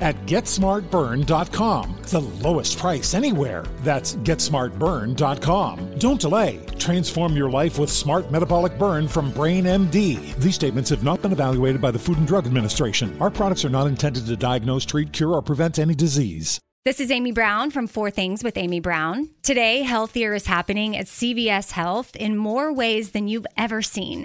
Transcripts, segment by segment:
at GetSmartBurn.com. The lowest price anywhere. That's GetSmartBurn.com. Don't delay. Transform your life with Smart Metabolic Burn from Brain MD. These statements have not been evaluated by the Food and Drug Administration. Our products are not intended to diagnose, treat, cure, or prevent any disease. This is Amy Brown from Four Things with Amy Brown. Today, Healthier is happening at CVS Health in more ways than you've ever seen.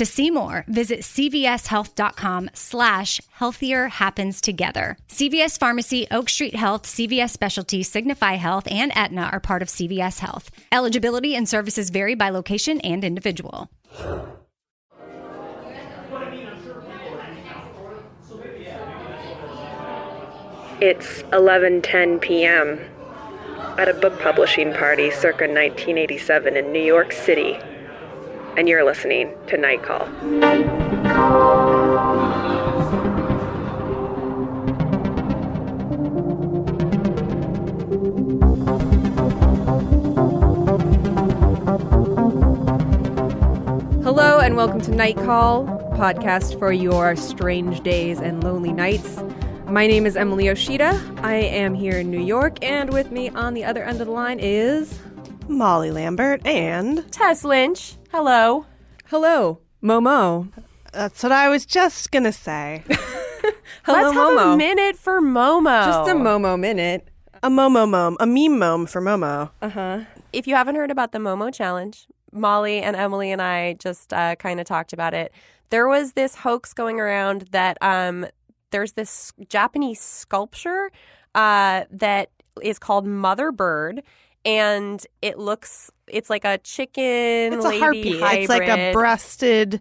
To see more, visit cvshealth.com slash healthier happens together. CVS Pharmacy, Oak Street Health, CVS Specialty, Signify Health, and Aetna are part of CVS Health. Eligibility and services vary by location and individual. It's 11:10 p.m. at a book publishing party circa 1987 in New York City, and you're listening to Night Call. Hello and welcome to Night Call, podcast for your strange days and lonely nights. My name is Emily Yoshida. I am here in New York, and with me on the other end of the line is Molly Lambert and Tess Lynch. Hello. Hello, Momo. That's what I was just gonna say. Hello, Let's have a minute for Momo. Just a Momo minute. A Momo mom, a meme mom for Momo. Uh huh. If you haven't heard about the Momo challenge, Molly and Emily and I just uh, kind of talked about it. There was this hoax going around that um, there's this Japanese sculpture uh, that is called Mother Bird, and it looks it's like a chicken It's a harpy. hybrid. It's like a breasted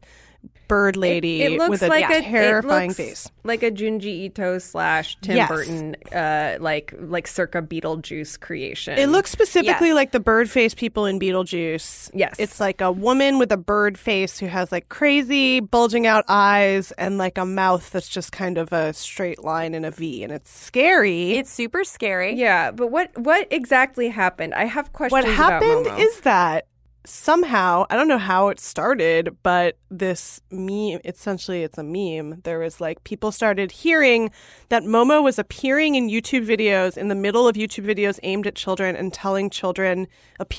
bird lady It, it looks with a like a terrifying face. like a Junji Ito slash Tim Yes. Burton, uh, like like circa Beetlejuice creation. It looks specifically Yes. like the bird face people in Beetlejuice. Yes. It's like a woman with a bird face who has like crazy bulging out eyes and like a mouth that's just kind of a straight line and a V. And it's scary. It's super scary. yeah, but what what exactly happened? I have questions. what happened is that somehow i don't know how it started but this meme essentially it's a meme. There was like people started hearing that momo was appearing in youtube videos in the middle of youtube videos aimed at children and telling children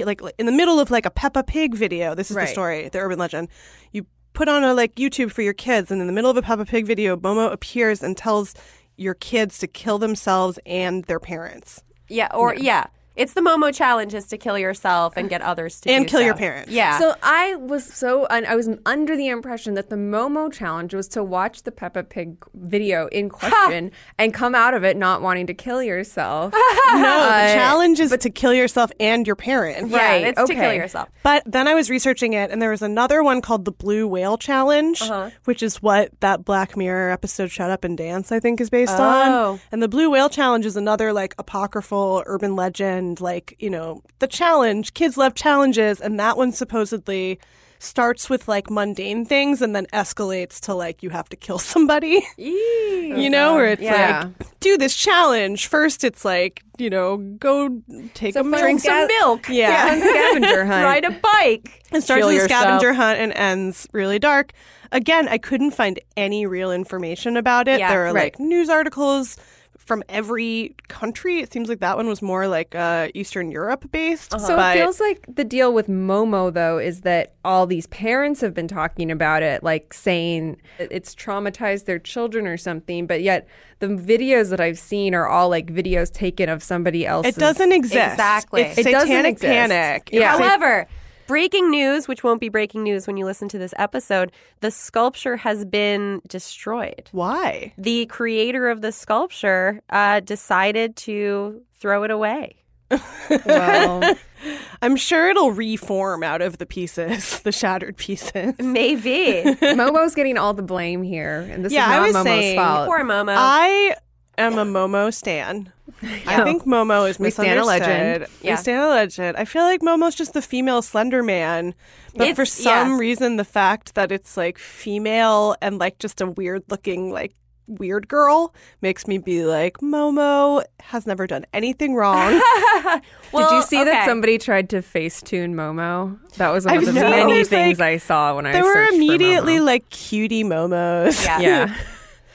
like in the middle of like a peppa pig video. This is the story the urban legend. You put on a like youtube for your kids and in the middle of a peppa pig video momo appears and tells your kids to kill themselves and their parents. Yeah, or yeah. It's the Momo challenge is to kill yourself and get others to And do kill your parents. Yeah. So I was so un- I was under the impression that the Momo challenge was to watch the Peppa Pig video in question and come out of it not wanting to kill yourself. No, Uh, the challenge is but, to kill yourself and your parents. yeah, right, it's to kill yourself. But then I was researching it, and there was another one called the Blue Whale Challenge, Uh-huh. which is what that Black Mirror episode "Shut Up and Dance" I think is based Oh. on. And the Blue Whale Challenge is another like apocryphal urban legend, like you know the challenge. Kids love challenges, and that one supposedly starts with like mundane things and then escalates to like you have to kill somebody. you know, where it's Yeah. like do this challenge. First, it's like you know go take a milk. Drink some milk. Yeah. scavenger hunt. Ride a bike. and starts with a scavenger hunt and ends really dark. Again, I couldn't find any real information about it. Yeah, there are right. like news articles from every country. It seems like that one was more like uh, Eastern Europe based. So but it feels like the deal with Momo, though, is that all these parents have been talking about it, like saying it's traumatized their children or something. But yet, the videos that I've seen are all like videos taken of somebody else. it doesn't exist. Exactly. It's It doesn't exist. panic. Yeah. It's- However, breaking news, which won't be breaking news when you listen to this episode, the sculpture has been destroyed. why? The creator of the sculpture uh, decided to throw it away. Well, I'm sure it'll reform out of the pieces, the shattered pieces. Maybe. Momo's getting all the blame here, and this Yeah, is I not was Momo's saying- fault. Poor Momo. I am a Momo stan. I oh. think Momo is We stan a misunderstood. legend. Yeah. We stan a legend. I feel like Momo's just the female Slender Man, but for some yeah. reason, the fact that it's like female and like just a weird looking like weird girl makes me be like Momo has never done anything wrong. Did you see that somebody tried to Facetune Momo? That was one I've of the many things like- I saw when I there were searched for immediately Momo. like cutie Momos. Yeah. yeah.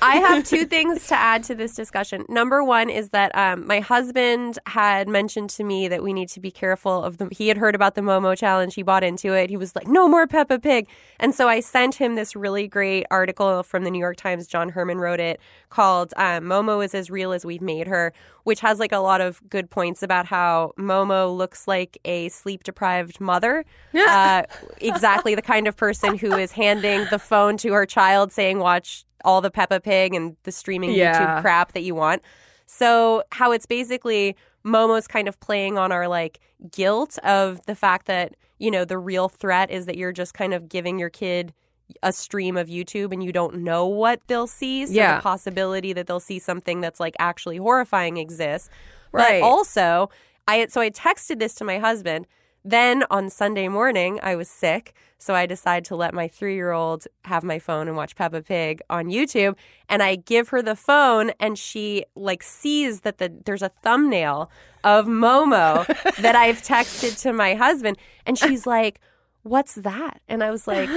I have two things to add to this discussion. Number one is that um, my husband had mentioned to me that we need to be careful of the. He had heard about the Momo challenge. He bought into it. He was like, "No more Peppa Pig," and so I sent him this really great article from the New York Times. John Herrman wrote it called um, "Momo is as real as we've made her," which has like a lot of good points about how Momo looks like a sleep deprived mother. uh, exactly the kind of person who is handing the phone to her child, saying, "Watch." All the Peppa Pig and the streaming Yeah. YouTube crap that you want. So how it's basically Momo's kind of playing on our like guilt of the fact that, you know, the real threat is that you're just kind of giving your kid a stream of YouTube and you don't know what they'll see. So Yeah. the possibility that they'll see something that's like actually horrifying exists. Right. But also, I so I texted this to my husband. Then on Sunday morning, I was sick. So I decide to let my three year old have my phone and watch Peppa Pig on YouTube. And I give her the phone and she like sees that the there's a thumbnail of Momo that I've texted to my husband. And she's like, What's that? And I was like, oh,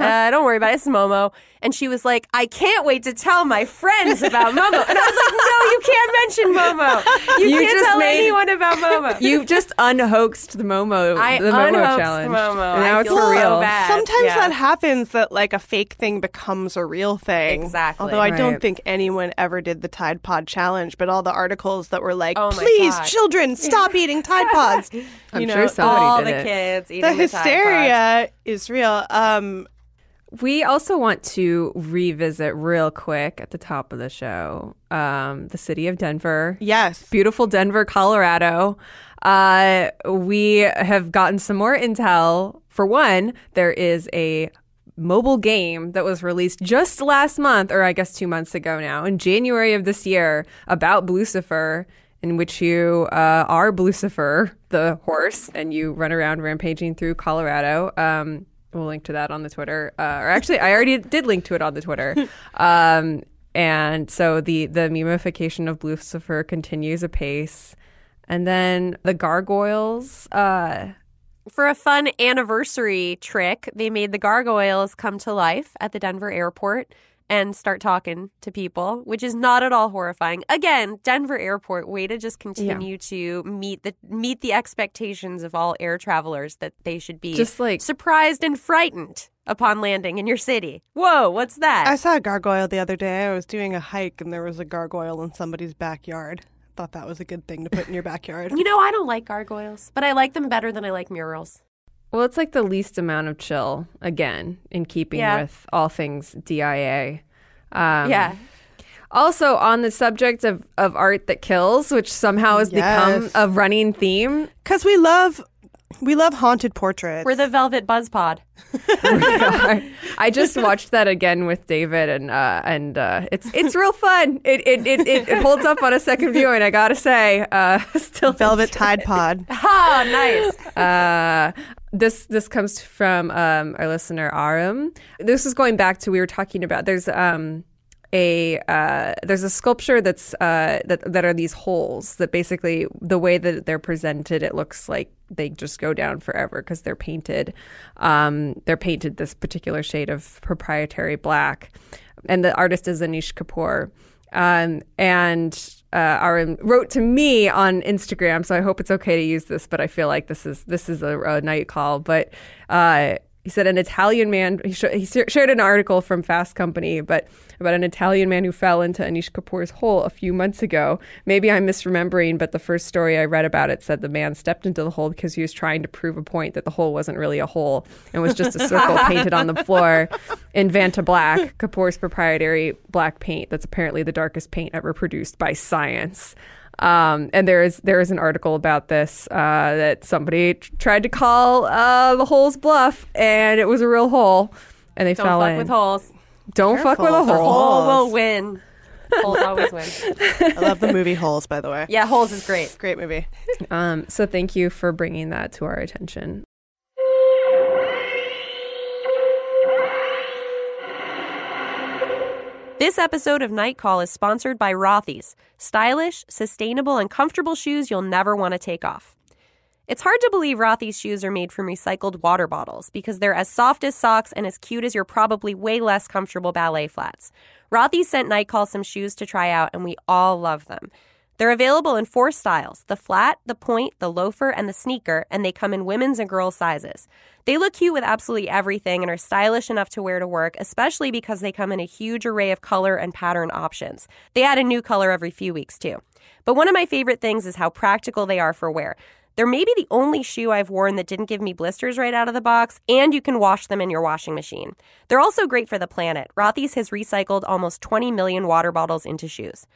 uh, Don't worry about it. It's Momo. And she was like, I can't wait to tell my friends about Momo. And I was like, No, you can't mention Momo. You, You can't just tell made- anyone about Momo. You've just unhoaxed the Momo, I the Momo challenge. Momo. And now I it's feel for so real. bad. Sometimes Yeah. that happens that like a fake thing becomes a real thing. Exactly. Although I don't think anyone ever did the Tide Pod challenge, but all the articles that were like, Oh "Please, God. children, stop eating Tide Pods." I'm you know, sure somebody all did the it. kids eating the the, Tide Hysteria is real. Um, We also want to revisit real quick at the top of the show um, the city of Denver. yes, Beautiful Denver, Colorado. Uh, we have gotten some more intel. For one, there is a mobile game that was released just last month, or I guess two months ago now, in January of this year, about Blucifer, in which you uh, are Blucifer, the horse, and you run around rampaging through Colorado. Um, we'll link to that on the Twitter. Uh, or actually, I already did link to it on the Twitter. Um, and so the the memification of Blucifer continues apace. And then the gargoyles. Uh, For a fun anniversary trick, they made the gargoyles come to life at the Denver airport and start talking to people, which is not at all horrifying. Again, Denver airport way to just continue to meet the meet the expectations of all air travelers that they should be Just like- surprised and frightened upon landing in your city. Whoa, what's that? I saw a gargoyle the other day. I was doing a hike and there was a gargoyle in somebody's backyard. Thought that was a good thing to put in your backyard. You know, I don't like gargoyles, but I like them better than I like murals. Well, it's like the least amount of chill, again, in keeping Yeah. with all things DIA. Um, yeah. Also, on the subject of, of art that kills, which somehow has become a running theme, Because we love we love haunted portraits. We're the Velvet Buzzsaw. I just watched that again with David, and uh, and uh, it's it's real fun. It it, it it it holds up on a second viewing. I gotta say, uh, still Velvet Tide Pod. Ah, nice. Uh, this this comes from um, our listener Arum. This is going back to we were talking about. There's um a uh, there's a sculpture that's uh, that that are these holes that basically the way that they're presented, it looks like they just go down forever because they're painted. Um, they're painted this particular shade of proprietary black, and the artist is Anish Kapoor. Um, and uh, wrote to me on Instagram, so I hope it's okay to use this. But I feel like this is this is a, a night call. But uh, he said an Italian man. He, sh- he sh- shared an article from Fast Company, but about an Italian man who fell into Anish Kapoor's hole a few months ago. Maybe I'm misremembering, but the first story I read about it said the man stepped into the hole because he was trying to prove a point that the hole wasn't really a hole and was just a circle painted on the floor in Vanta Black, Kapoor's proprietary black paint that's apparently the darkest paint ever produced by science. Um, and there is there is an article about this uh, that somebody t- tried to call uh, the hole's bluff, and it was a real hole, and they Don't fell fuck in. with holes. Don't fuck with a Careful, they're hole. Hole Holes. will win. Holes always win. I love the movie Holes, by the way. Yeah, holes is great. Great movie. Um, so thank you for bringing that to our attention. This episode of Night Call is sponsored by Rothy's, stylish, sustainable, and comfortable shoes you'll never want to take off. It's hard to believe Rothy's shoes are made from recycled water bottles because they're as soft as socks and as cute as your probably way less comfortable ballet flats. Rothy sent Night Call some shoes to try out, and we all love them. They're available in four styles the flat, the point, the loafer, and the sneaker, and they come in women's and girls' sizes. They look cute with absolutely everything and are stylish enough to wear to work, especially because they come in a huge array of color and pattern options. They add a new color every few weeks, too. But one of my favorite things is how practical they are for wear. They're maybe the only shoe I've worn that didn't give me blisters right out of the box, and you can wash them in your washing machine. They're also great for the planet. Rothy's has recycled almost 20 million water bottles into shoes.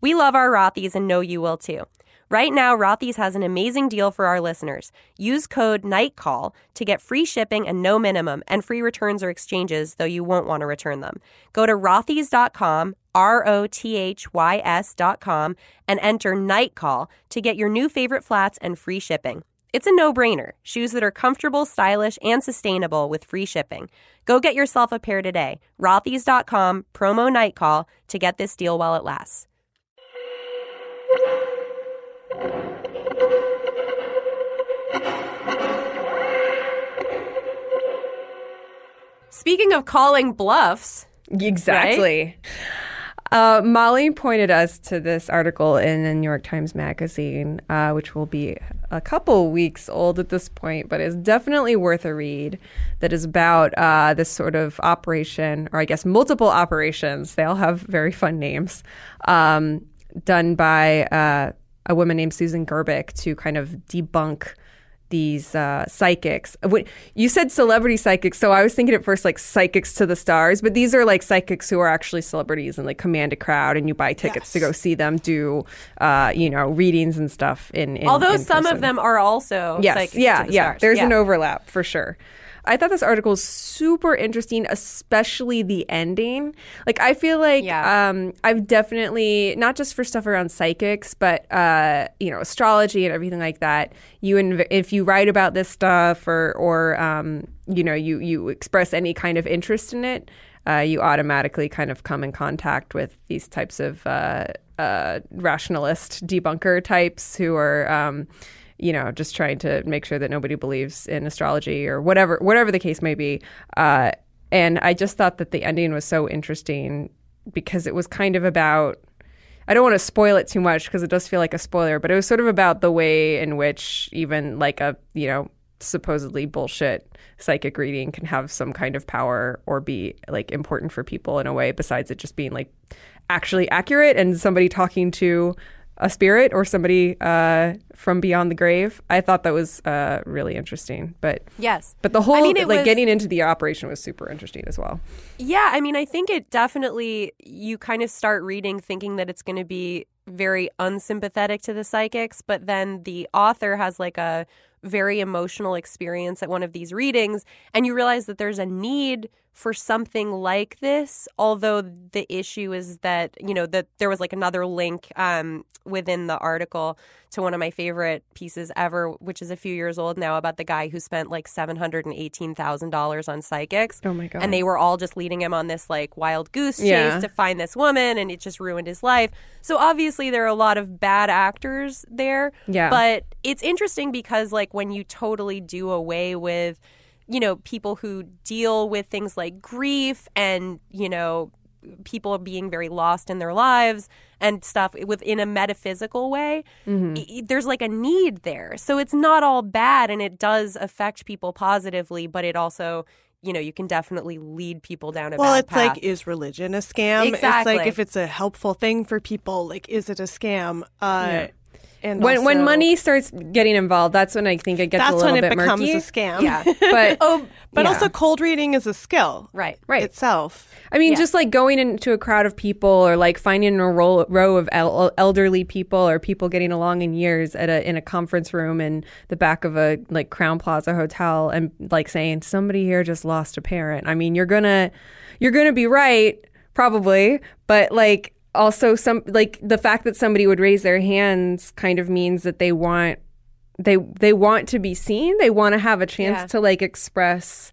We love our Rothy's and know you will too. Right now, Rothy's has an amazing deal for our listeners. Use code NIGHTCALL to get free shipping and no minimum, and free returns or exchanges, though you won't want to return them. Go to rothys.com, R O T H Y S.com, and enter NIGHTCALL to get your new favorite flats and free shipping. It's a no brainer. Shoes that are comfortable, stylish, and sustainable with free shipping. Go get yourself a pair today. Rothys.com, promo NIGHTCALL to get this deal while it lasts. Speaking of calling bluffs, Exactly. Uh, Molly pointed us to this article in the New York Times Magazine, uh, which will be a couple weeks old at this point, but is definitely worth a read. That is about uh, this sort of operation, or I guess multiple operations. They all have very fun names, um, done by uh, a woman named Susan Gerbic to kind of debunk these uh, psychics. You said celebrity psychics, so I was thinking at first like psychics to the stars, but these are like psychics who are actually celebrities and like command a crowd, and you buy tickets to go see them do, uh, you know, readings and stuff. In, in although in some person. of them are also yes, psychics yeah, to the yeah. stars. There's Yeah. an overlap for sure. I thought this article was super interesting, especially the ending. Like, I feel like Yeah. um, I've definitely not just for stuff around psychics, but uh, you know, astrology and everything like that. You inv- if you write about this stuff or or um, you know, you you express any kind of interest in it, uh, you automatically kind of come in contact with these types of uh, uh, rationalist debunker types who are. Um, you know, just trying to make sure that nobody believes in astrology or whatever, whatever the case may be. Uh, and I just thought that the ending was so interesting because it was kind of about. I don't want to spoil it too much because it does feel like a spoiler, but it was sort of about the way in which even like a you know supposedly bullshit psychic reading can have some kind of power or be like important for people in a way besides it just being like actually accurate and somebody talking to a spirit or somebody uh, from beyond the grave. I thought that was uh, really interesting. But Yes. but the whole I mean, like was- getting into the operation was super interesting as well. Yeah, I mean, I think it definitely, you kind of start reading thinking that it's going to be very unsympathetic to the psychics, but then the author has like a very emotional experience at one of these readings, and you realize that there's a need for something like this, although the issue is that, you know, that there was like another link um, within the article to one of my favorite pieces ever, which is a few years old now, about the guy who spent like $718,000 on psychics. Oh my god! And they were all just leading him on this like wild goose chase Yeah. to find this woman, and it just ruined his life. So obviously, there are a lot of bad actors there. Yeah. But it's interesting because, like, when you totally do away with, you know, people who deal with things like grief and, you know, people being very lost in their lives and stuff within a metaphysical way Mm-hmm. there's like a need there so it's not all bad and it does affect people positively but it also you know you can definitely lead people down a Well, it's path. like, is religion a scam? It's Exactly. like if it's a helpful thing for people, like, is it a scam? Uh, Yeah. And when when money starts getting involved, that's when I think it gets a little bit more. that's little when it bit becomes murky. a scam. yeah But oh but yeah. also, cold reading is a skill right right. itself. I mean, Yeah. just like going into a crowd of people, or like finding a row, row of el- elderly people, or people getting along in years at a in a conference room in the back of a like Crowne Plaza hotel, and like saying somebody here just lost a parent. I mean, you're gonna you're gonna be right, probably, but like also some like the fact that somebody would raise their hands kind of means that they want they they want to be seen. They want to have a chance Yeah. to like express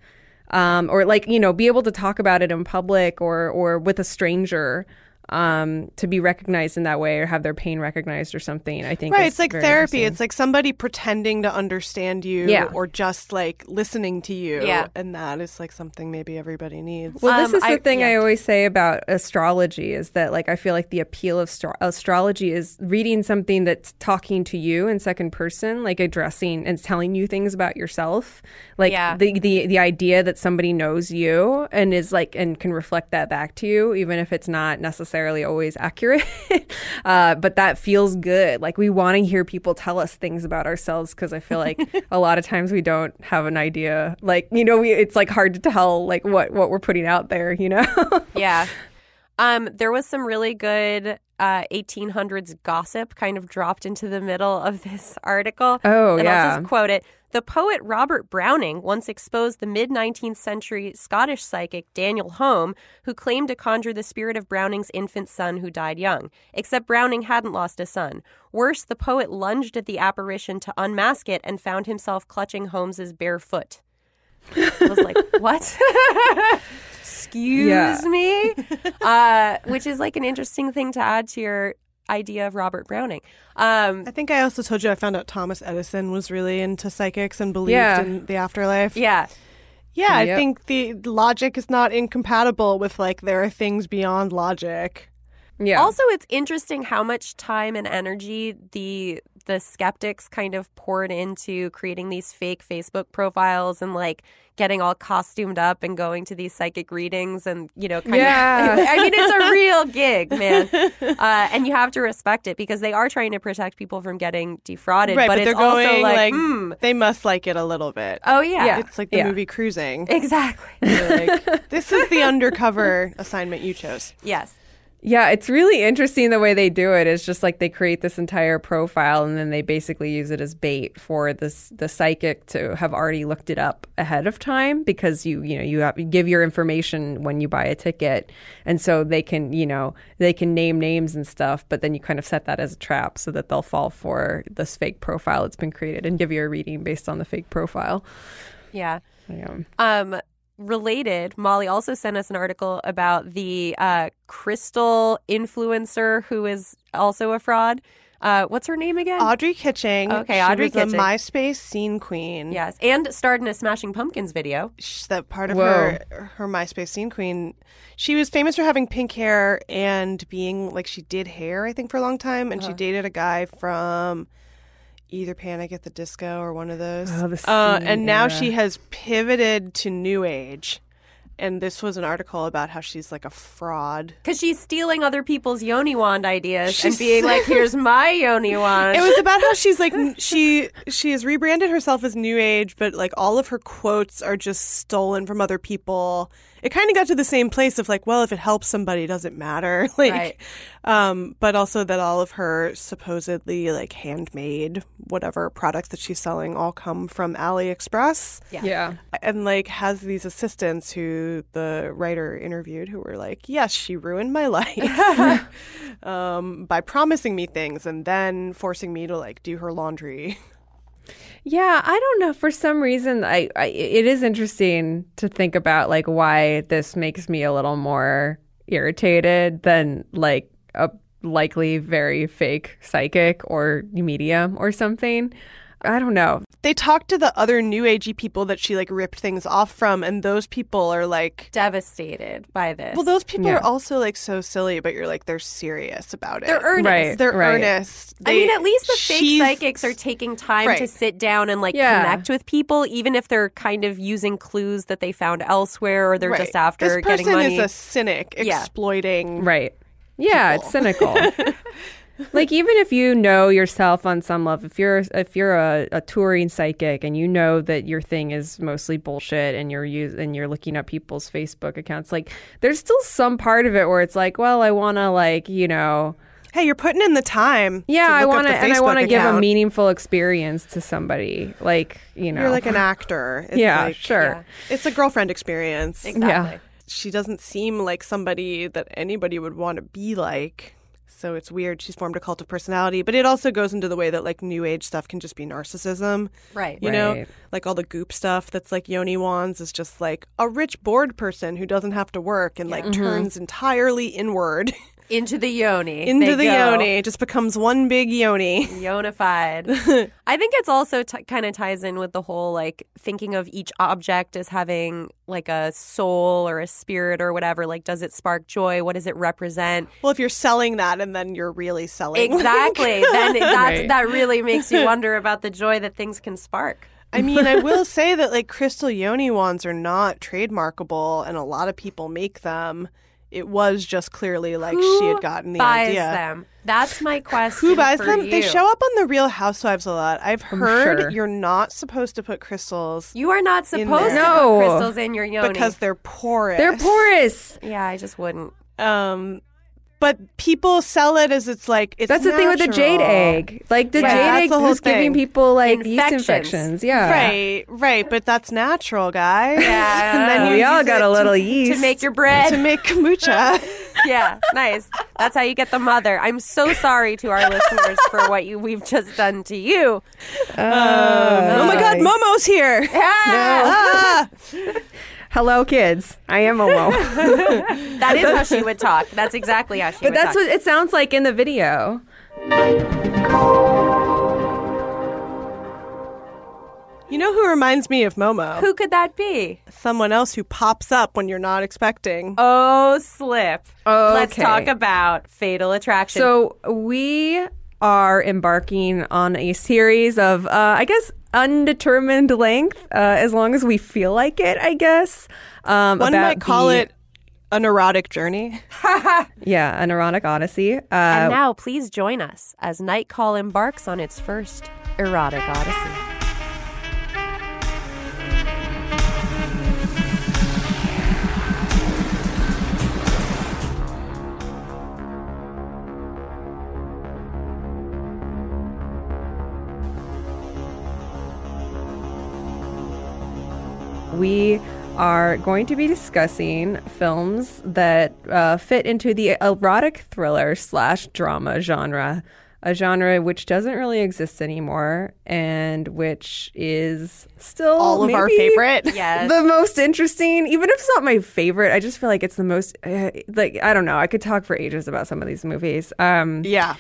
um, or like you know be able to talk about it in public or or with a stranger um, to be recognized in that way or have their pain recognized or something. I think Right. It's like therapy. It's like somebody pretending to understand you Yeah. or just like listening to you. Yeah. And that is like something maybe everybody needs. Well, this Um, is the I- thing I always say about astrology is that, like, I feel like the appeal of stro- astrology is reading something that's talking to you in second person, like addressing and telling you things about yourself. Like Yeah. the, the the idea that somebody knows you and is like and can reflect that back to you, even if it's not necessarily always accurate. uh, but that feels good. Like we want to hear people tell us things about ourselves because I feel like a lot of times we don't have an idea. Like you know, we it's like hard to tell like what what we're putting out there. You know. yeah um there was some really good uh 1800s gossip kind of dropped into the middle of this article Oh, and yeah. I'll just quote it the poet Robert Browning once exposed the mid 19th century Scottish psychic Daniel Home, who claimed to conjure the spirit of Browning's infant son who died young. Except Browning hadn't lost a son. Worse, the poet lunged at the apparition to unmask it and found himself clutching Holmes's bare foot. I was like, what? Excuse Yeah. me? Uh, which is like an interesting thing to add to your idea of Robert Browning. Um, I think I also told you I found out Thomas Edison was really into psychics and believed Yeah. in the afterlife. yeah. Yeah, I think the logic is not incompatible with like there are things beyond logic. yeah. Also, it's interesting how much time and energy the the skeptics kind of poured into creating these fake Facebook profiles and like getting all costumed up and going to these psychic readings and you know kind Yeah. of I mean it's a real gig, man. Uh, and you have to respect it because they are trying to protect people from getting defrauded, right, but, but, they're going like, like, hmm, they must like it a little bit. oh yeah. Yeah. It's like the Yeah. movie Cruising. Exactly. Like, this is the undercover assignment you chose. Yes. Yeah, it's really interesting the way they do it. It's just like they create this entire profile and then they basically use it as bait for this the psychic to have already looked it up ahead of time because you you know you, have, you give your information when you buy a ticket and so they can you know they can name names and stuff but then you kind of set that as a trap so that they'll fall for this fake profile that's been created and give you a reading based on the fake profile. Yeah. Yeah. Um, related, Molly also sent us an article about the uh, crystal influencer who is also a fraud. Uh, what's her name again? Audrey Kitching. Okay, she Audrey was Kitching. a MySpace scene queen. yes, and starred in a Smashing Pumpkins video. Sh- that part of Whoa. her her MySpace scene queen. She was famous for having pink hair and being like she did hair, I think, for a long time, and Uh-huh. she dated a guy from either Panic at the Disco or one of those. Oh, the uh, scene and now era. she has pivoted to new age. And this was an article about how she's like a fraud. Because she's stealing other people's yoni wand ideas She's- and being like, "Here's my yoni wand." It was about how she's like she she has rebranded herself as New Age, but like all of her quotes are just stolen from other people. It kind of got to the same place of like, well, if it helps somebody, doesn't matter? Like, Right. um, but also that all of her supposedly like handmade whatever products that she's selling all come from AliExpress. Yeah. and like has these assistants who the writer interviewed who were like yes she ruined my life um, by promising me things and then forcing me to like do her laundry Yeah, I don't know. For some reason, I, I it is interesting to think about like why this makes me a little more irritated than like a likely very fake psychic or medium or something. I don't know. they talked to the other new agey people that she like ripped things off from and those people are like devastated by this. well those people Yeah. are also like so silly but you're like they're serious about it They're earnest. Right. they're right. earnest I mean, at least the fake psychics are taking time to sit down and like Yeah. connect with people, even if they're kind of using clues that they found elsewhere or they're Right. just after getting money. this person getting money. is a cynic Yeah. exploiting Right. Yeah, it's cynical. like even if you know yourself on some level, if you're if you're a, a touring psychic and you know that your thing is mostly bullshit and you're use, and you're looking at people's Facebook accounts, like there's still some part of it where it's like, well, I want to like you know, hey you're putting in the time yeah, to I look up want to and I want to give a meaningful experience to somebody, like you know, You're like an actor. It's yeah, like- sure, It's a girlfriend experience. exactly. yeah. She doesn't seem like somebody that anybody would want to be like. So it's weird. She's formed a cult of personality, but it also goes into the way that like new age stuff can just be narcissism. Right. You know, like all the goop stuff that's like yoni wands is just like a rich bored person who doesn't have to work and like mm-hmm. turns entirely inward Into the yoni. into They the go. yoni. It just becomes one big yoni. Yonified. I think it's also t- kind of ties in with the whole like thinking of each object as having like a soul or a spirit or whatever. Like, does it spark joy? What does it represent? Well, if you're selling that and then you're really selling Exactly. then that's, Right. that really makes you wonder about the joy that things can spark. I mean, I will say that like crystal yoni wands are not trademarkable, and a lot of people make them. It was just clearly like she had gotten the buys idea. them? That's my question. Who buys for them? They show up on the Real Housewives a lot. I've heard sure. you're not supposed to put crystals You are not supposed there. to No. put crystals in your yoni because they're porous. They're porous. Yeah, I just wouldn't. Um, but people sell it as it's like it's That's the thing with the jade egg. Like the Yeah, jade that's egg the whole is giving people like yeast Infections. infections. Yeah. Right, right, but that's natural, guys. Yeah. and then you we all got a little to, yeast To make your bread. to make kombucha. yeah, nice. That's how you get the mother. I'm so sorry to our listeners for what you we've just done to you. oh my God, Momo's here. Ah! Hello, kids. I am Momo. That is how she would talk. That's exactly how she but would that's talk. what it sounds like in the video. You know who reminds me of Momo? Who could that be? Someone else who pops up when you're not expecting. Oh, slip. Oh, Let's talk about Fatal Attraction. So we are embarking on a series of, uh, I guess, undetermined length, uh, as long as we feel like it. I guess. Um, One about might call the- it an erotic journey. yeah, an erotic odyssey. Uh, and now, please join us as Nightcall embarks on its first erotic odyssey. We are going to be discussing films that uh, fit into the erotic thriller slash drama genre, a genre which doesn't really exist anymore and which is still All of our favorite. Yes. The most interesting, even if it's not my favorite, I just feel like it's the most. Uh, like I don't know, I could talk for ages about some of these movies. Um, Yeah.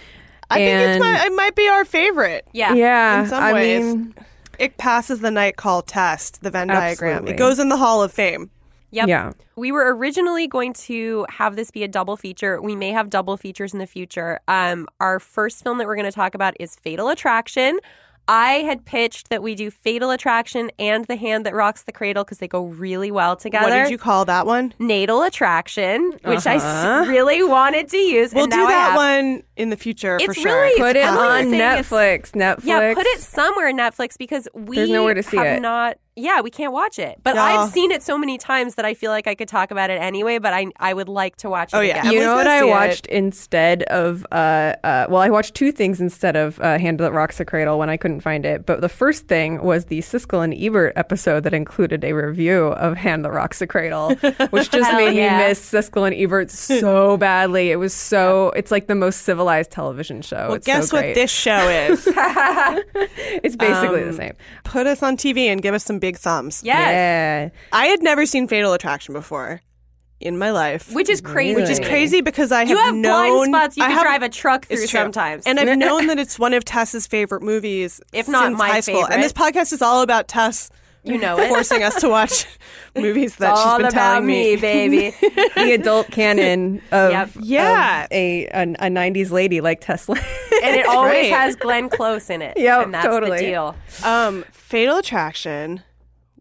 I think it's my, it might be our favorite. yeah. yeah, In some I ways. mean, It passes the night call test, the Venn diagram. Absolutely. It goes in the Hall of Fame. Yep. Yeah. We were originally going to have this be a double feature. We may have double features in the future. Um, our first film that we're going to talk about is Fatal Attraction. I had pitched that we do Fatal Attraction and The Hand That Rocks the Cradle because they go really well together. What did you call that one? Natal Attraction, which I Uh-huh. s- really wanted to use. We'll and do now I that have. one in the future for It's sure. really- Put it on Netflix. Netflix. Yeah, put it somewhere in Netflix because we There's nowhere to see have it. not. Yeah, we can't watch it. But Yeah. I've seen it so many times that I feel like I could talk about it anyway. But I I would like to watch it. Oh, yeah. again. You know what I see it. watched instead of uh, uh well I watched two things instead of uh, Hand That Rocks the Cradle when I couldn't find it. But the first thing was the Siskel and Ebert episode that included a review of Hand That Rocks the Cradle, which just made yeah. me miss Siskel and Ebert so badly. It was so it's like the most civilized television show. Well, it's guess so what this show is? It's basically the Um, same. Put us on TV and give us some big thumbs. Yes. Yeah. I had never seen Fatal Attraction before in my life. Which is crazy. which is crazy because I have You have known blind spots you I can have- drive a truck through sometimes. and I've known that it's one of Tess's favorite movies, If not since my high school. And this podcast is all about Tess. You know it. forcing us to watch movies that It's she's all been about telling me, baby. the adult canon of, Yep. Yeah. of a, a a 90s lady like Tesla. and it always right. has Glenn Close in it. Yep, and that's totally. the deal. Um, Fatal Attraction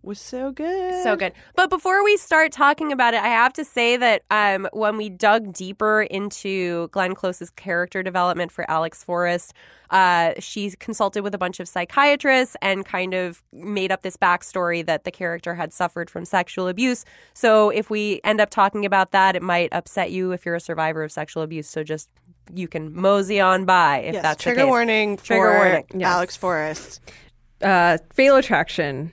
was so good. So good. But before we start talking about it, I have to say that um, when we dug deeper into Glenn Close's character development for Alex Forrest, uh, she consulted with a bunch of psychiatrists and kind of made up this backstory that the character had suffered from sexual abuse. So if we end up talking about that, it might upset you if you're a survivor of sexual abuse. So just you can mosey on by if Yes, that's trigger the case. warning Trigger for warning. Yes. Alex Forrest. uh, Fatal Attraction,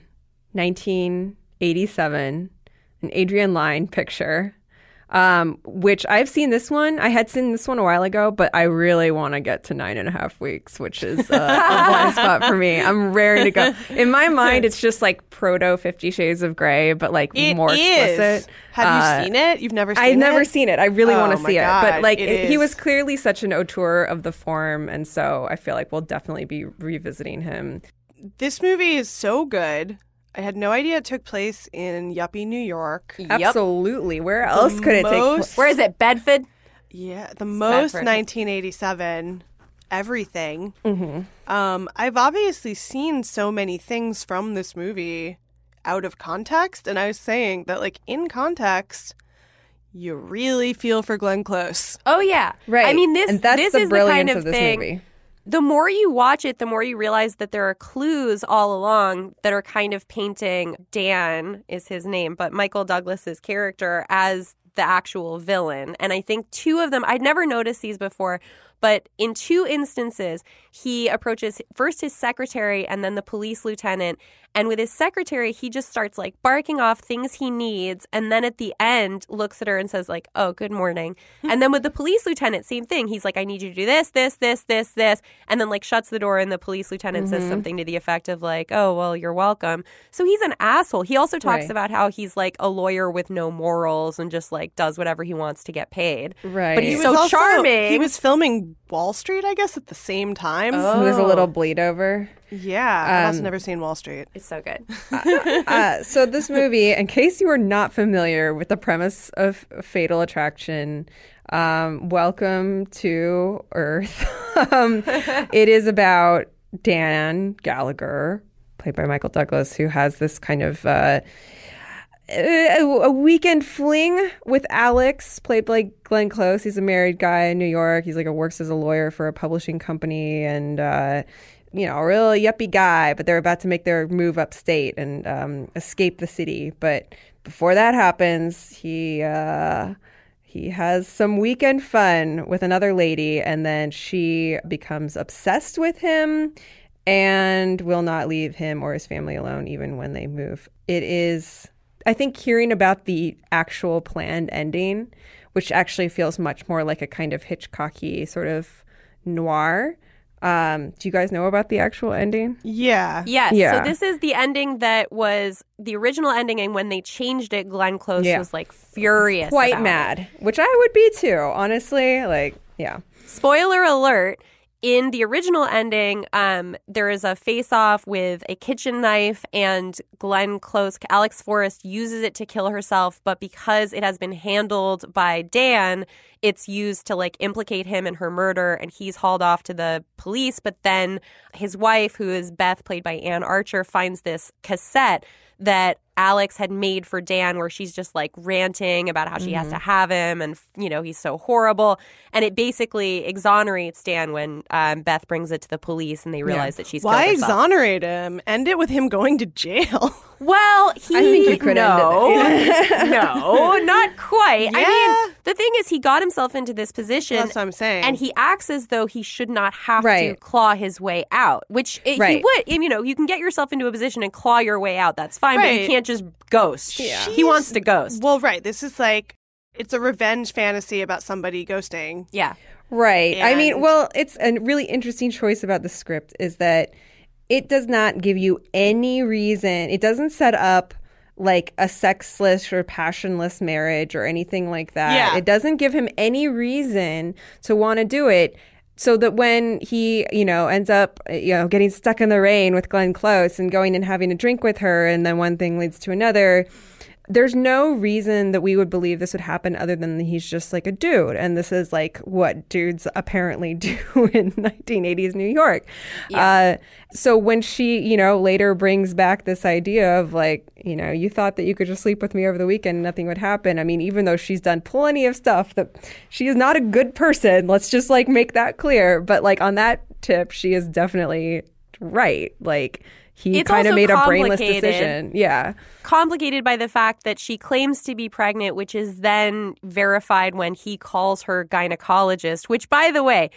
1987, an Adrian Lyne picture. Um, which I've seen this one. I had seen this one a while ago, but I really want to get to nine and a half weeks, which is uh, a blind spot for me. I'm raring to go. In my mind, it's just like proto Fifty Shades of Grey, but like It more is. explicit. Have Uh, you seen it? You've never seen it. I've never seen it. I really Oh want to see it. But like it it- he was clearly such an auteur of the form, and so I feel like we'll definitely be revisiting him. This movie is so good. I had no idea it took place in yuppie New York. Yep. Absolutely. Where else could it take place? Where is it? Bedford? Yeah, the most Bedford. 1987 everything. Um, I've obviously seen so many things from this movie out of context, and I was saying that, like in context, you really feel for Glenn Close. Oh yeah, Right. I mean, this and that's this the is the brilliance kind of, of this thing. movie. The more you watch it, the more you realize that there are clues all along that are kind of painting Dan is his name, but Michael Douglas's character as the actual villain. And I think two of them, I'd never noticed these before, but in two instances, he approaches first his secretary and then the police lieutenant. And with his secretary, he just starts like barking off things he needs. And then at the end, looks at her and says, like, oh, good morning. and then with the police lieutenant, same thing. He's like, I need you to do this, this, this, this, this. And then like shuts the door. And the police lieutenant says mm-hmm. something to the effect of, like, oh, well, you're welcome. So he's an asshole. He also talks Right. about how he's like a lawyer with no morals and just like does whatever he wants to get paid. Right. But He he's was so also- charming. He was filming Wall Street, I guess, at the same time. Oh. was a little oh. bleed over. Yeah, I've also Um, never seen Wall Street. It's so good. uh, so this movie, in case you are not familiar with the premise of Fatal Attraction, um, welcome to Earth. um, it is about Dan Gallagher, played by Michael Douglas, who has this kind of. Uh, a, a weekend fling with Alex, played by Glenn Close. He's a married guy in New York. He's like a works as a lawyer for a publishing company, and uh, you know, a real yuppie guy. But they're about to make their move upstate and um, escape the city. But before that happens, he uh, he has some weekend fun with another lady, and then she becomes obsessed with him and will not leave him or his family alone even when they move. It is, I think, hearing about the actual planned ending, which actually feels much more like a kind of Hitchcocky sort of noir. Um, do you guys know about the actual ending? Yeah. Yes. Yeah. So this is the ending that was the original ending, and when they changed it, Glenn Close Yeah. was like furious, Quite about it. mad, which I would be too, honestly. Like, yeah. Spoiler alert. In the original ending, um, there is a face off with a kitchen knife, and Glenn Close, Alex Forrest, uses it to kill herself. But because it has been handled by Dan, it's used to like implicate him in her murder, and he's hauled off to the police. But then his wife, who is Beth, played by Anne Archer, finds this cassette that Alex had made for Dan, where she's just like ranting about how she has to have him and, you know, he's so horrible. And it basically exonerates Dan when um, Beth brings it to the police and they realize that she's Why killed exonerate him? End it with him going to jail. Well, he I think you could end no, it. no, not quite. I mean, the thing is, he got himself into this position. That's what I'm saying. And he acts as though he should not have to claw his way out, which it, he would. You know, you can get yourself into a position and claw your way out. That's fine, but you can't just ghost. He wants to ghost. well, right. This is like it's a revenge fantasy about somebody ghosting. Yeah. Right. I mean, well, it's a really interesting choice about the script is that it does not give you any reason. It doesn't set up like a sexless or passionless marriage or anything like that. Yeah. It doesn't give him any reason to want to do it. So that when he, you know, ends up, uh, you know, getting stuck in the rain with Glenn Close and going and having a drink with her, and then one thing leads to another, there's no reason that we would believe this would happen other than he's just like a dude. And this is like what dudes apparently do in 1980s new york. Uh, so when she you know later brings back this idea of like you know you thought that you could just sleep with me over the weekend and nothing would happen. I mean even though she's done plenty of stuff that she is not a good person let's just like make that clear. But like on that tip she is definitely right. Like he kind of made a brainless decision. Yeah. Complicated by the fact that she claims to be pregnant, which is then verified when he calls her gynecologist, which, by the way,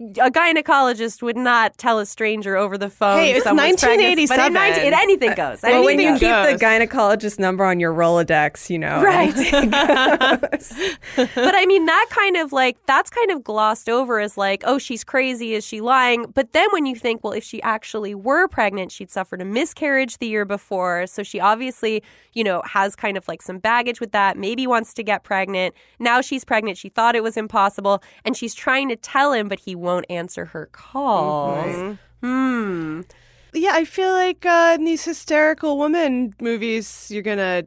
a gynecologist would not tell a stranger over the phone. Hey, it's someone's pregnant, but in 19 anything goes. Well, when you goes. keep the gynecologist number on your Rolodex, you know. Right. but I mean, that kind of like, that's kind of glossed over as like, oh, she's crazy. Is she lying? But then when you think, well, if she actually were pregnant, she'd suffered a miscarriage the year before. So she obviously, you know, has kind of like some baggage with that, maybe wants to get pregnant. Now she's pregnant. She thought it was impossible. And she's trying to tell him, but he won't answer her calls. Hmm. Yeah, I feel like uh, in these hysterical woman movies, you're gonna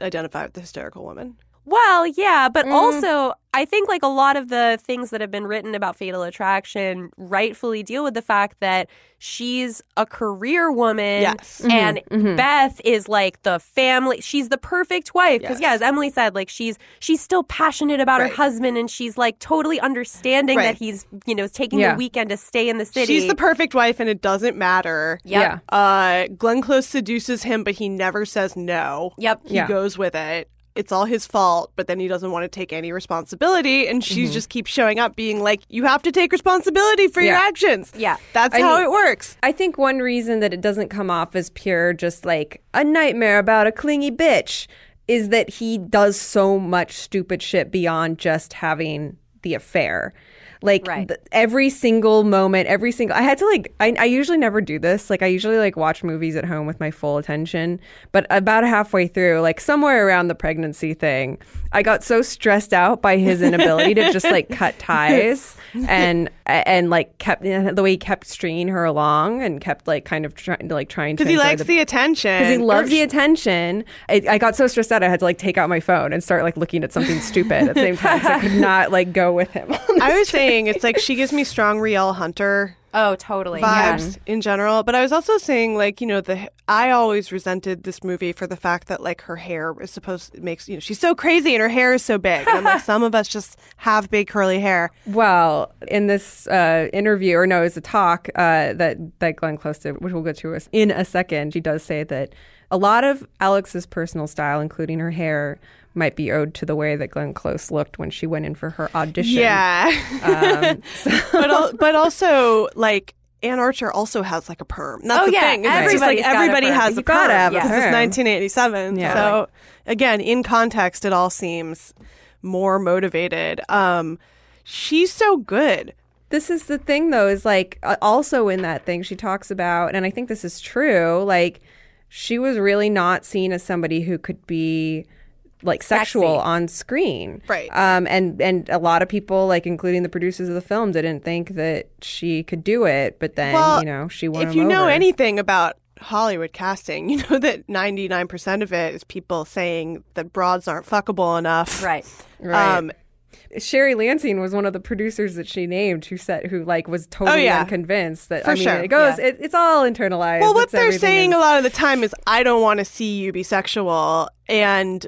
identify with the hysterical woman. Well, yeah, but mm. also I think like a lot of the things that have been written about Fatal Attraction rightfully deal with the fact that she's a career woman Yes. Mm-hmm. and mm-hmm. Beth is like the family she's the perfect wife because yeah as Emily said like she's she's still passionate about Right. her husband and she's like totally understanding Right. that he's you know taking Yeah. the weekend to stay in the city. She's the perfect wife, and it doesn't matter. Yep. Yeah. Uh, Glenn Close seduces him, but he never says no. Yep. He Yeah. goes with it. It's all his fault, but then he doesn't want to take any responsibility, and she Mm-hmm. just keeps showing up, being like, "You have to take responsibility for your actions." Yeah. that's I how mean- it works. I think one reason that it doesn't come off as pure, just like a nightmare about a clingy bitch, is that he does so much stupid shit beyond just having the affair. Like Right. th- every single moment, every single. I had to like. I, I usually never do this. Like I usually like watch movies at home with my full attention. But about halfway through, like somewhere around the pregnancy thing, I got so stressed out by his inability to just like cut ties and and like kept the way he kept stringing her along and kept like kind of trying to like trying to Because he likes the, attention. because he loves the attention. I, I got so stressed out, I had to like take out my phone and start like looking at something stupid at the same time. I could not like go with him. I was saying it's like she gives me strong Rielle Hunter Oh, totally. vibes in general, but I was also saying like you know the I always resented this movie for the fact that like her hair is supposed it makes you know she's so crazy and her hair is so big. And like some of us just have big curly hair. Well, in this uh, interview, or no, it's a talk uh, that that Glenn Close did, which we'll get to in a second. She does say that a lot of Alex's personal style, including her hair, might be owed to the way that Glenn Close looked when she went in for her audition. Yeah, Um, so- but al- but also like. Anne Archer also has like a perm. That's Oh, the yeah, thing. It's just like a everybody perm. has You a perm a because it's 1987. Yeah. So again, in context, it all seems more motivated. Um, she's so good. this is the thing though is like also in that thing she talks about and i think this is true like she was really not seen as somebody who could be like sexual Sexy. on screen. Right. Um and and a lot of people like including the producers of the film didn't think that she could do it, but then, Well, you know, she won if you know anything about Hollywood casting, you know that 99% of it is people saying that broads aren't fuckable enough. Right. Right. Um, Sherry Lansing was one of the producers that she named who said who like was totally Oh, yeah. unconvinced that For I mean sure. it goes Yeah. it, it's all internalized. well, what It's they're saying is- a lot of the time is, I don't want to see you be sexual. And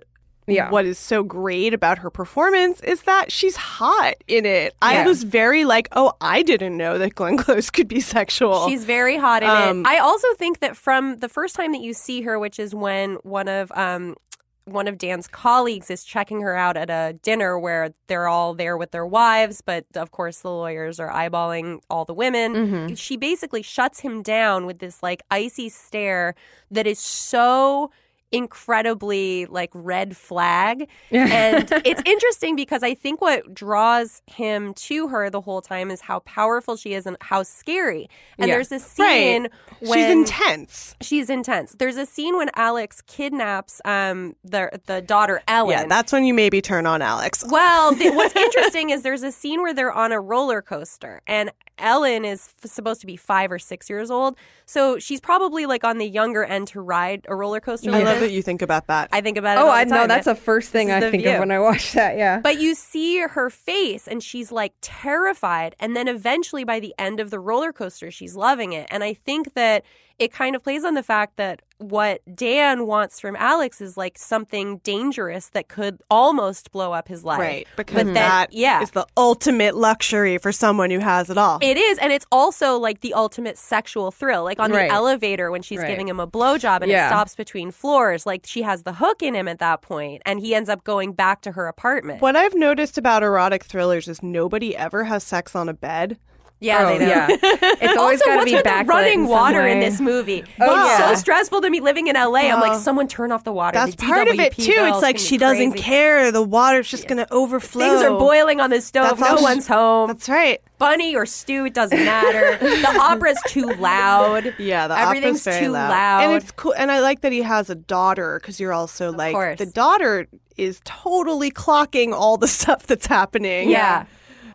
Yeah. what is so great about her performance is that she's hot in it. I Yeah. was very like, oh, I didn't know that Glenn Close could be sexual. She's very hot in Um, it. I also think that from the first time that you see her, which is when one of um one of Dan's colleagues is checking her out at a dinner where they're all there with their wives, but of course the lawyers are eyeballing all the women. Mm-hmm. She basically shuts him down with this like icy stare that is so incredibly like red flag and it's interesting because i think what draws him to her the whole time is how powerful she is and how scary and Yeah. there's this scene right. when she's intense. she's intense there's a scene when alex kidnaps um the the daughter ellen Yeah, that's when you maybe turn on Alex. well, what's interesting is there's a scene where they're on a roller coaster, and Ellen is f- supposed to be five or six years old, so she's probably like on the younger end to ride a roller coaster. I like love this. that you think about that. I think about it. Oh, all I the know that's the first thing I think view. of when I watch that. Yeah. But you see her face and she's like terrified. And then eventually by the end of the roller coaster, she's loving it. And I think that it kind of plays on the fact that what Dan wants from Alex is like something dangerous that could almost blow up his life. Right, because But then- that yeah. is the ultimate luxury for someone who has it all. It is, and it's also like the ultimate sexual thrill. Like on Right. the elevator when she's Right. giving him a blowjob and Yeah. it stops between floors. Like she has the hook in him at that point, and he ends up going back to her apartment. what I've noticed about erotic thrillers is nobody ever has sex on a bed. Yeah, oh, they know. yeah. It's always got to be with the running in water in this movie? Oh, it's yeah. so stressful to me living in LA. I'm like, someone turn off the water. That's The part of it too. It's like she doesn't care. The water's just going to overflow. Things are boiling on the stove. That's no she- one's home. That's right. Bunny or stew, it doesn't matter. the opera's too loud. Yeah, the everything's opera's very too loud. loud. and it's cool. And I like that he has a daughter because you're also like course. the daughter is totally clocking all the stuff that's happening. Yeah.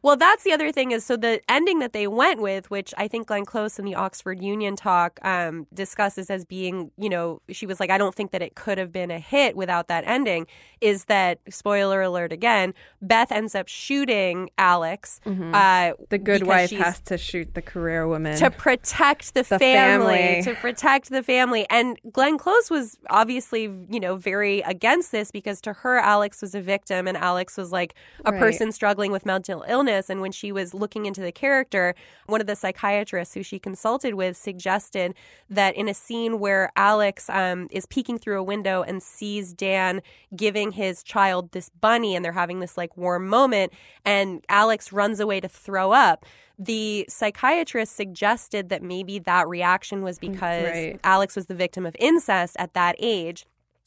Well, that's the other thing is so the ending that they went with, which I think Glenn Close in the Oxford Union talk um, discusses as being, you know, she was like, I don't think that it could have been a hit without that ending. Is that spoiler alert again? Beth ends up shooting Alex. Uh, Mm-hmm. the good wife has to shoot the career woman. to protect the, The family, family. to protect the family. And Glenn Close was obviously, you know, very against this because to her, Alex was a victim and Alex was like a Right. person struggling with mental illness. And when she was looking into the character, one of the psychiatrists who she consulted with suggested that in a scene where Alex um, is peeking through a window and sees Dan giving his child this bunny and they're having this like warm moment, and Alex runs away to throw up. The psychiatrist suggested that maybe that reaction was because Right. Alex was the victim of incest at that age.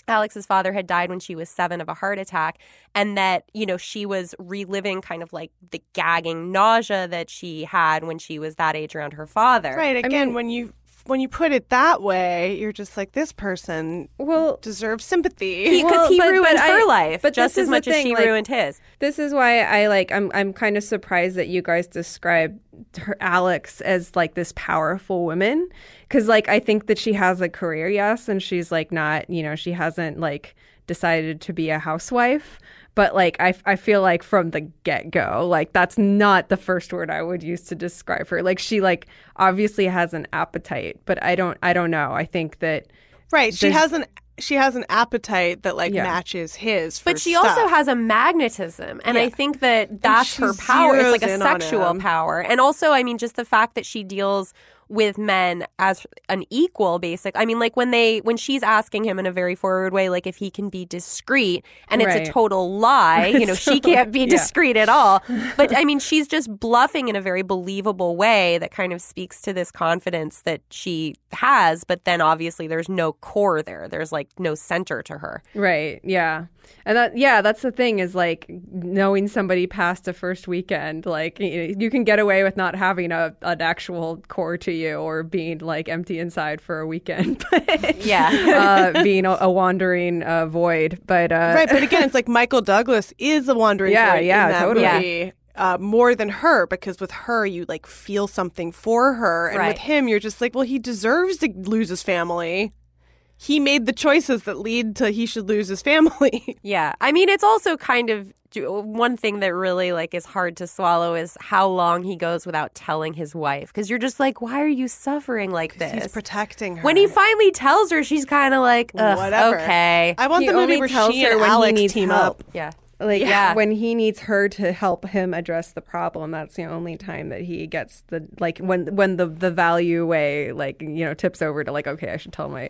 Alex's father had died when she was seven of a heart attack, and that, you know, she was reliving kind of like the gagging nausea that she had when she was that age around her father. Right. Again, when you when you put it that way, you're just like this person well, deserves sympathy. Because Well, he but- ruined but her I- life but just as is the much as she like- ruined his. This is why I like I'm I'm kind of surprised that you guys describe her Alex as like this powerful woman cuz like I think that she has a career yes and she's like not, you know, she hasn't like decided to be a housewife, but like I I feel like from the get-go like that's not the first word I would use to describe her. Like she like obviously has an appetite, but I don't I don't know. I think that right. She has an she has an appetite that like Yeah. matches his. For But she also has a magnetism. And I think that that's her power. It's like a zeroes in on sexual power. And also, I mean, just the fact that she deals with men as an equal basic i mean like when they when she's asking him in a very forward way like if he can be discreet and it's a total lie you know she can't be Yeah. discreet at all but i mean she's just bluffing in a very believable way that kind of speaks to this confidence that she has but then obviously there's no core there there's like no center to her Right. Yeah. And that yeah, that's the thing is like knowing somebody past a first weekend, like you, you can get away with not having a an actual core to you or being like empty inside for a weekend, but Yeah. uh, being a, a wandering uh, void. But uh, right, but again, it's like Michael Douglas is a wandering Yeah, void yeah, in that totally. movie. Uh, more than her because with her you like feel something for her and Right. with him you're just like well he deserves to lose his family he made the choices that lead to he should lose his family Yeah. I mean, it's also kind of one thing that really like is hard to swallow is how long he goes without telling his wife because you're just like, why are you suffering like this? he's protecting her when he finally tells her, she's kind of like, Ugh, Whatever. okay. I want He the movie only where tells she her and when he Alex needs team help. up yeah. like Yeah. when he needs her to help him address the problem that's the only time that he gets the like when when the the value way like you know tips over to like okay i should tell my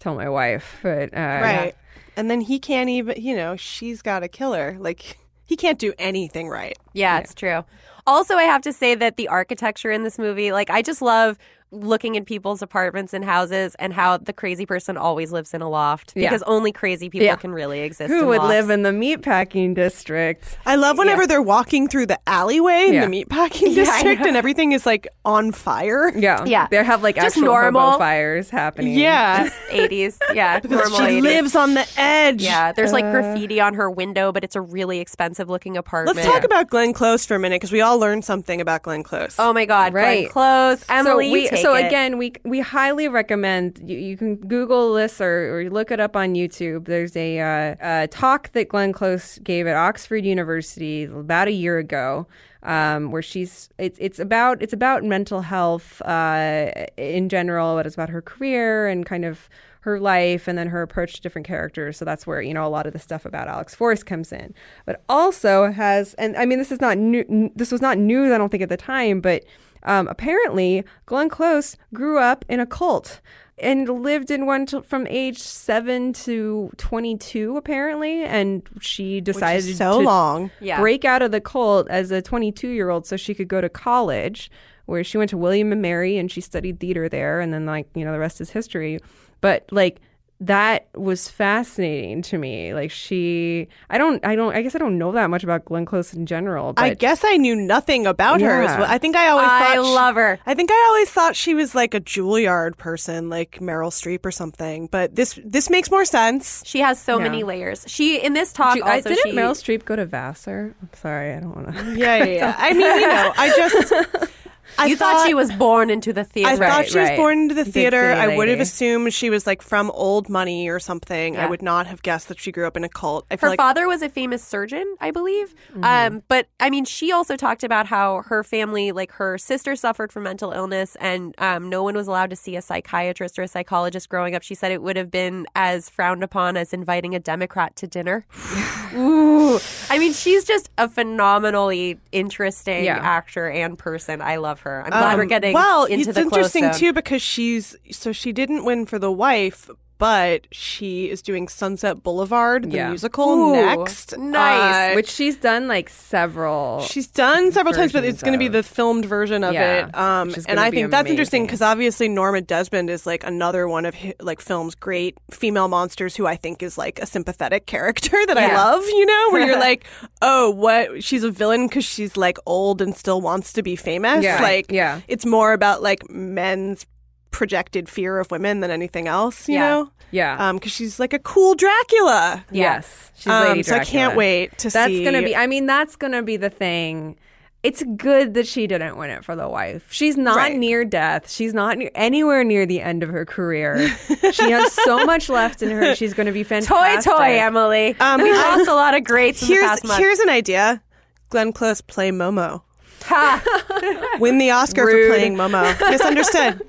tell my wife but uh right and then he can't even you know she's got a killer. like he can't do anything right Yeah, it's true. Also, I have to say that the architecture in this movie, like, I just love looking in people's apartments and houses and how the crazy person always lives in a loft Yeah. because only crazy people Yeah. can really exist. who in would lofts. live in the meatpacking district I love whenever they're walking through the alleyway in Yeah. the meatpacking Yeah, district know. and everything is like on fire. yeah Yeah. they have like Just actual normal. fires happening Yeah. 80s? Yeah, normal she 80s. lives on the edge. Yeah, there's like uh. graffiti on her window, but it's a really expensive looking apartment. Let's talk about Glenn Close for a minute because we all learned something about Glenn Close. Oh my God, Glenn Right. Close, Emily. so we take so it. again we we highly recommend you, you can google this or, or look it up on youtube there's a, uh, a talk that glenn close gave at oxford university about a year ago um, where she's it's it's about it's about mental health uh, in general but it's about her career and kind of her life and then her approach to different characters. So that's where, you know, a lot of the stuff about Alex Forrest comes in. But also has, and I mean, this is not new, this was not news, I don't think, at the time, but um, apparently Glenn Close grew up in a cult and lived in one t- from age seven to 22, apparently. And she decided so to long. Yeah. break out of the cult as a 22 year old so she could go to college where she went to William and Mary and she studied theater there and then like you know the rest is history but like that was fascinating to me like she I don't I don't I guess I don't know that much about Glenn Close in general but I guess I knew nothing about her. Yeah. well. I think I always I thought she- love her. I think I always thought she was like a Juilliard person, like Meryl Streep or something. But this this makes more sense. She has so Yeah. many layers. She in this talk Ju- I- also didn't she Meryl Streep go to Vassar I'm sorry I don't want to Yeah, yeah. yeah. I mean, you know, I just I you thought, she was born into the theater. I thought Right, she was born into the Big theater. I would have assumed she was like from old money or something. I would not have guessed that she grew up in a cult. Her like father was a famous surgeon, I believe. Mm-hmm. Um, but I mean, she also talked about how her family, like her sister, suffered from mental illness, and um, no one was allowed to see a psychiatrist or a psychologist growing up. She said it would have been as frowned upon as inviting a Democrat to dinner. Ooh, I mean, she's just a phenomenally interesting Yeah. actor and person. I love her. I'm glad we're Um, getting well. into it's the close interesting zone. too because she's so she didn't win for the wife, but she is doing Sunset Boulevard, the Yeah. musical, Ooh, next. nice. Uh, which she's done like several She's done several times, but it's going to be the filmed version of Yeah, it. Um, and I think that's interesting because obviously Norma Desmond is like another one of hi- like film's great female monsters who I think is like a sympathetic character that I love. You know, where you're like, oh, what? She's a villain because she's like old and still wants to be famous. Yeah, like, yeah. it's more about like men's projected fear of women than anything else. You Yeah. know, yeah um, because she's like a cool Dracula. yes she's Um, Lady so I can't wait to that's see. That's gonna be i mean that's gonna be the thing it's good that she didn't win it for the wife she's not Right. near death she's not near, anywhere near the end of her career she has so much left in her she's gonna be fantastic toy, toy, Emily. Um, We've lost a lot of greats in the here's past month. here's an idea. Glenn Close play Momo. Ha. Win the Oscar Rude. for playing Momo. Misunderstood.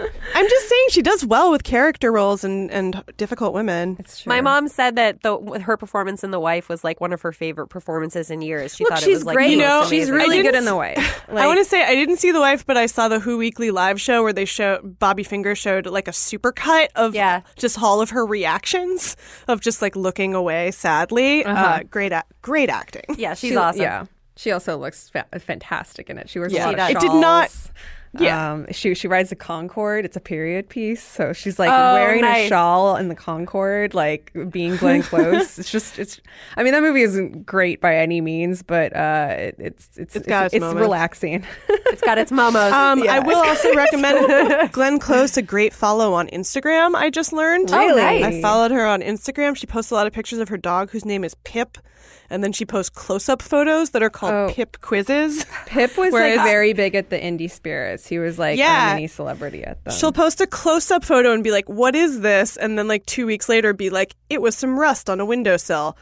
I'm just saying she does well with character roles and, and difficult women. It's true. My mom said that the her performance in The Wife was like one of her favorite performances in years. She Look, thought she's it was like great. the You know, she's really good in the Wife. way. I want to say I didn't see The Wife, but I saw the Who Weekly live show where they show Bobby Finger showed like a supercut of Yeah. just all of her reactions of just like looking away sadly. uh great, a- great acting. Yeah, she's She- awesome. Yeah. She also looks fa- fantastic in it. She wears Yeah. a lot She of shawls. It did not- Yeah. Um, she she rides the Concorde. It's a period piece, so she's like Oh, wearing a shawl in the Concorde, like being Glenn Close. it's just it's. I mean, that movie isn't great by any means, but uh, it, it's it's It's got its it's moments. relaxing. It's got its momos. Um, Yeah. I will also recommend Glenn Close, a great follow on Instagram. I just learned. Oh, nice. I followed her on Instagram. She posts a lot of pictures of her dog, whose name is Pip, and then she posts close-up photos that are called Oh. Pip quizzes. Pip was Whereas- like very big at the indie spirits. He was like Yeah. a mini celebrity at them. She'll post a close-up photo and be like, "What is this?" And then like two weeks later, be like, "It was some rust on a windowsill."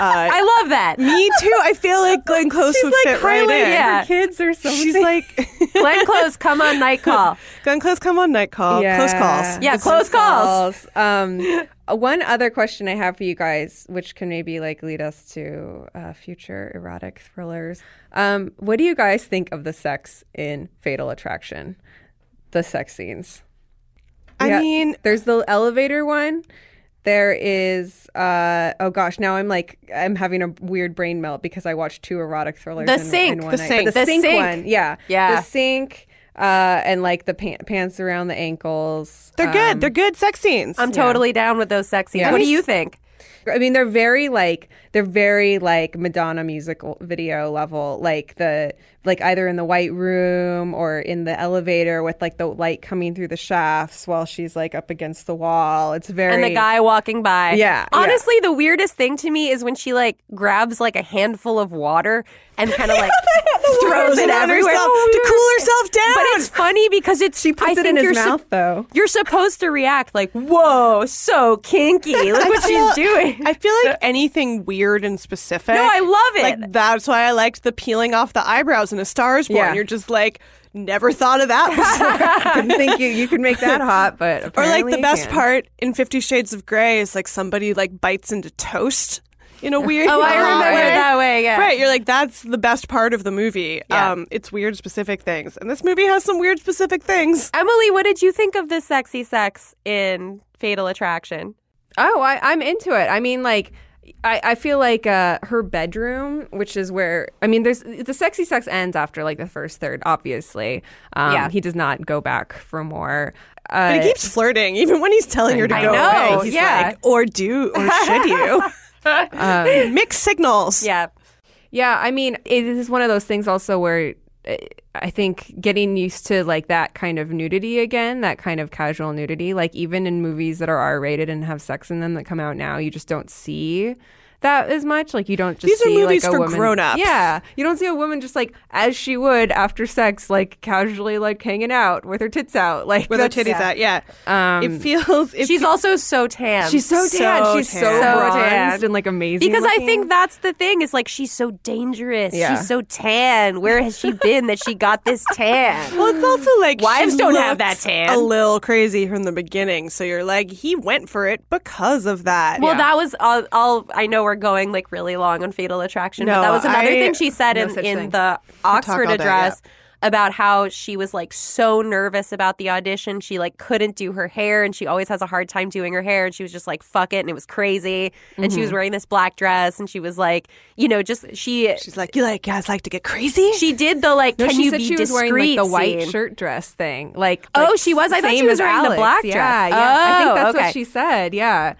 Uh, I love that. me too. I feel like Glenn Close would fit right in. Yeah. for kids or something. She's like, Glenn Close, come on night call. Glenn Close, come on, night call, close calls. Yeah, close calls. Um, uh, one other question I have for you guys, which can maybe like lead us to uh, future erotic thrillers. Um, what do you guys think of the sex in Fatal Attraction? The sex scenes. I Yeah, mean, there's the elevator one. There is, uh, oh gosh, now I'm like, I'm having a weird brain melt because I watched two erotic thrillers. The in, sink. in one The night. sink. The, The sink, sink. one, yeah, Yeah. the sink, uh, and like the pan- pants around the ankles. they're Um, good. They're good sex scenes. I'm totally down with those sex scenes. Yeah. What do you think? I mean, they're very like they're very like Madonna musical video level, like the like either in the white room or in the elevator with like the light coming through the shafts while she's like up against the wall. It's very And the guy walking by. Yeah, yeah. Honestly, the weirdest thing to me is when she like grabs like a handful of water and kind of like throws it everywhere herself oh, to cool herself down. But it's funny because it's She puts I it in his you're sup- mouth though. You're supposed to react like, "Whoa, so kinky! Look what she's doing." I feel like anything weird and specific. No, I love it. Like that's why I liked the peeling off the eyebrows in A Star Is Born. Yeah. You're just like never thought of that before. Didn't think you you could make that hot, but or like the you best can. part in Fifty Shades of Grey is like somebody like bites into toast in a weird. oh, I remember way. that way. Yeah. Right, you're like that's the best part of the movie. Yeah. Um, it's weird specific things, and this movie has some weird specific things. Emily, what did you think of the sexy sex in Fatal Attraction? Oh, I, I'm into it. I mean, like, I, I feel like uh, her bedroom, which is where I mean, there's the sexy sex ends after like the first third. Obviously, um, Yeah. he does not go back for more. Uh, But he keeps flirting, even when he's telling her to I go know, away. He's yeah. like, or do, or should you? Mixed signals. Yeah. Yeah, I mean, it is one of those things also where I think getting used to like that kind of nudity again, that kind of casual nudity, like even in movies that are R rated and have sex in them that come out now, you just don't see that as much. Like you don't just These are movies like a for woman. grown-ups. Yeah, you don't see a woman just like as she would after sex, like casually like hanging out with her tits out, like With her that's- titties out, yeah. Um, it feels. It She's fe- also so tan. She's so tan. So she's so tan. So bronzed and like amazing. because I think that's the thing is like she's so dangerous. Yeah. She's so tan. Where has she been that she got this tan? Well, it's also like Wives don't have that tan. A little crazy from the beginning, so you're like, he went for it because of that. Well, that was all, all. I know we're going like really long on Fatal Attraction, but that was another I- thing she said No in, in the Oxford day, address about how she was like so nervous about the audition. She like couldn't do her hair, and she always has a hard time doing her hair. And she was just like, "Fuck it," and it was crazy. And she Mm-hmm. was wearing this black dress, and she was like, you know, just she. she's like, you like guys like to get crazy. She did the like, No, can she you said be she was discreet wearing like the white scene. shirt dress thing. Like, Oh, she was? I thought she was as wearing the black Yeah, dress. yeah. I think Oh, that's okay. what she said. Yeah.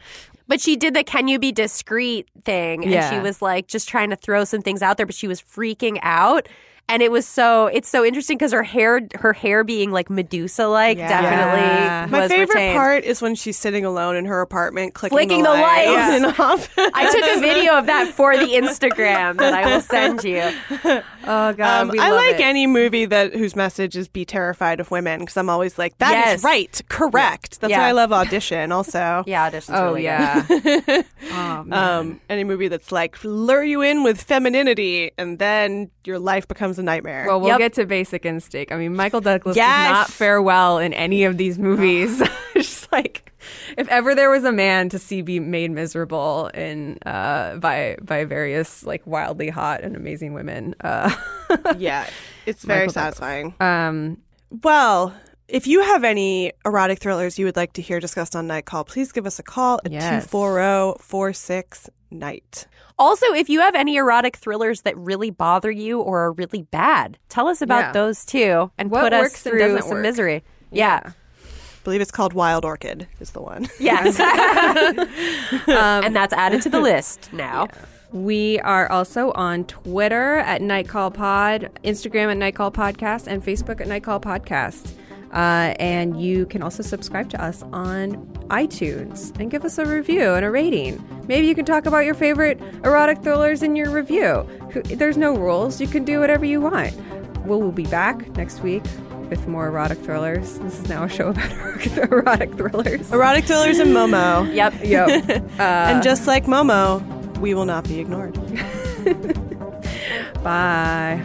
But she did the can you be discreet thing. And Yeah. she was like just trying to throw some things out there, but she was freaking out. And it was so it's so interesting because her hair her hair being like Medusa like Yeah. definitely Yeah. My favorite retained. part is when she's sitting alone in her apartment, clicking Flicking the the, lights lights. on and off. I took a video of that for the Instagram that I will send you. Oh God, Um, we I love like it. any movie that whose message is be terrified of women because I'm always like that is Yes. right, correct. That's Yeah. why I love Audition. Also, Yeah, audition. Oh really good. yeah. oh man. um, any movie that's like lure you in with femininity and then your life becomes a nightmare. well, we'll Yep. get to Basic Instinct. I mean, Michael Douglas Yes. does not fare well in any of these movies. It's just like if ever there was a man to see be made miserable in uh, by by various like wildly hot and amazing women. Uh, yeah, it's very Michael satisfying. um, Well, If you have any erotic thrillers you would like to hear discussed on Night Call, please give us a call at Yes. 240 46 Night. Also, if you have any erotic thrillers that really bother you or are really bad, tell us about Yeah. those too and What put us works and through some work. misery. Yeah. I believe it's called Wild Orchid, is the one. Yes. Um, and that's added to the list now. We are also on Twitter at Nightcall Pod, Instagram at Nightcall Podcast, and Facebook at Nightcall Podcast. Uh, and you can also subscribe to us on iTunes and give us a review and a rating. Maybe you can talk about your favorite erotic thrillers in your review. There's no rules. You can do whatever you want. We'll, we'll be back next week with more erotic thrillers. This is now a show about erotic thrillers. Erotic thrillers and Momo. Yep. Yo. and just like Momo, we will not be ignored. Bye.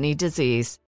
disease.